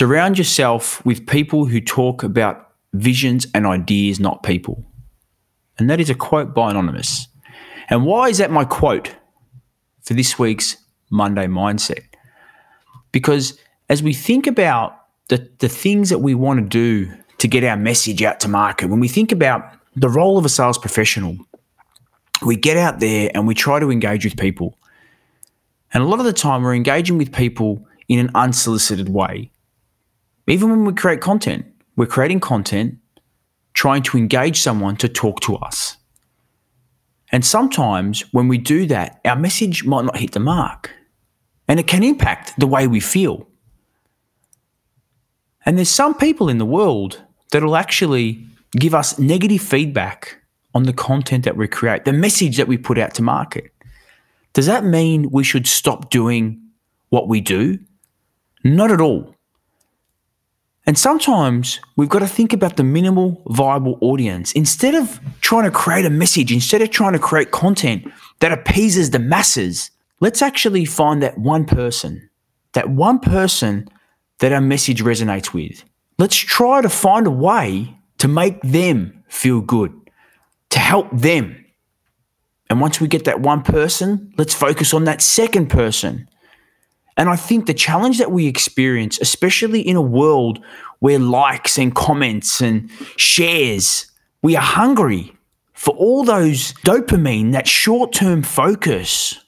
Surround yourself with people who talk about visions and ideas, not people. And that is a quote by Anonymous. And why is that my quote for this week's Monday Mindset? Because as we think about the, the things that we want to do to get our message out to market, when we think about the role of a sales professional, we get out there and we try to engage with people. And a lot of the time, we're engaging with people in an unsolicited way. Even when we create content, we're creating content trying to engage someone to talk to us. And sometimes when we do that, our message might not hit the mark and it can impact the way we feel. And there's some people in the world that will actually give us negative feedback on the content that we create, the message that we put out to market. Does that mean we should stop doing what we do? Not at all. And sometimes we've got to think about the minimal viable audience. Instead of trying to create a message, instead of trying to create content that appeases the masses, let's actually find that one person, that one person that our message resonates with. Let's try to find a way to make them feel good, to help them. And once we get that one person, let's focus on that second person and I think the challenge that we experience, especially in a world where likes and comments and shares, we are hungry for all those dopamine, that short term focus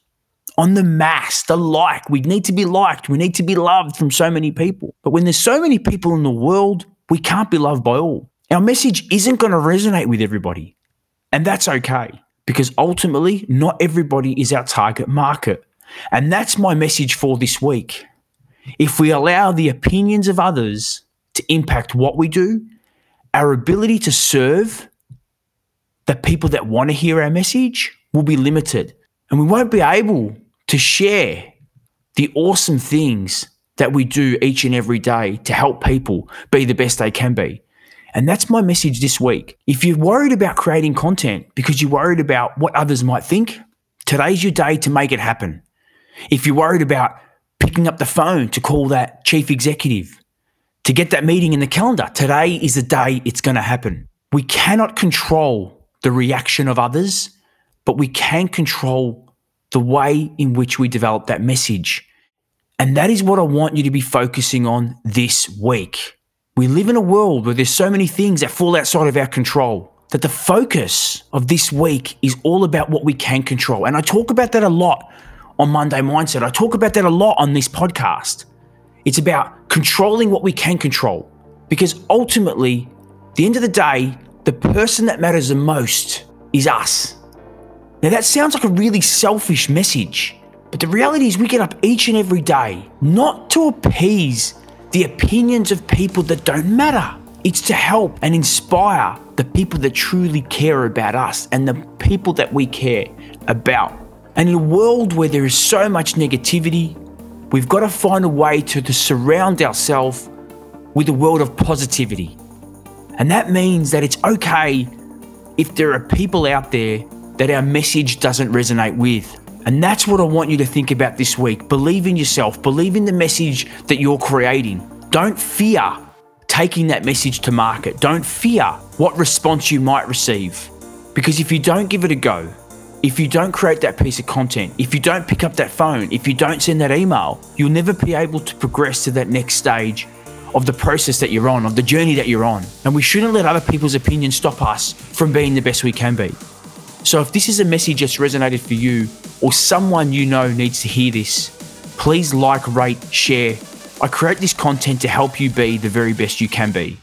on the mass, the like. We need to be liked. We need to be loved from so many people. But when there's so many people in the world, we can't be loved by all. Our message isn't going to resonate with everybody. And that's okay because ultimately, not everybody is our target market. And that's my message for this week. If we allow the opinions of others to impact what we do, our ability to serve the people that want to hear our message will be limited. And we won't be able to share the awesome things that we do each and every day to help people be the best they can be. And that's my message this week. If you're worried about creating content because you're worried about what others might think, today's your day to make it happen. If you're worried about picking up the phone to call that chief executive, to get that meeting in the calendar, today is the day it's going to happen. We cannot control the reaction of others, but we can control the way in which we develop that message. And that is what I want you to be focusing on this week. We live in a world where there's so many things that fall outside of our control that the focus of this week is all about what we can control. And I talk about that a lot on Monday Mindset. I talk about that a lot on this podcast. It's about controlling what we can control because ultimately, the end of the day, the person that matters the most is us. Now, that sounds like a really selfish message, but the reality is we get up each and every day not to appease the opinions of people that don't matter. It's to help and inspire the people that truly care about us and the people that we care about. And in a world where there is so much negativity, we've got to find a way to, to surround ourselves with a world of positivity. And that means that it's okay if there are people out there that our message doesn't resonate with. And that's what I want you to think about this week. Believe in yourself, believe in the message that you're creating. Don't fear taking that message to market. Don't fear what response you might receive. Because if you don't give it a go, if you don't create that piece of content, if you don't pick up that phone, if you don't send that email, you'll never be able to progress to that next stage of the process that you're on, of the journey that you're on. And we shouldn't let other people's opinions stop us from being the best we can be. So if this is a message that's resonated for you or someone you know needs to hear this, please like, rate, share. I create this content to help you be the very best you can be.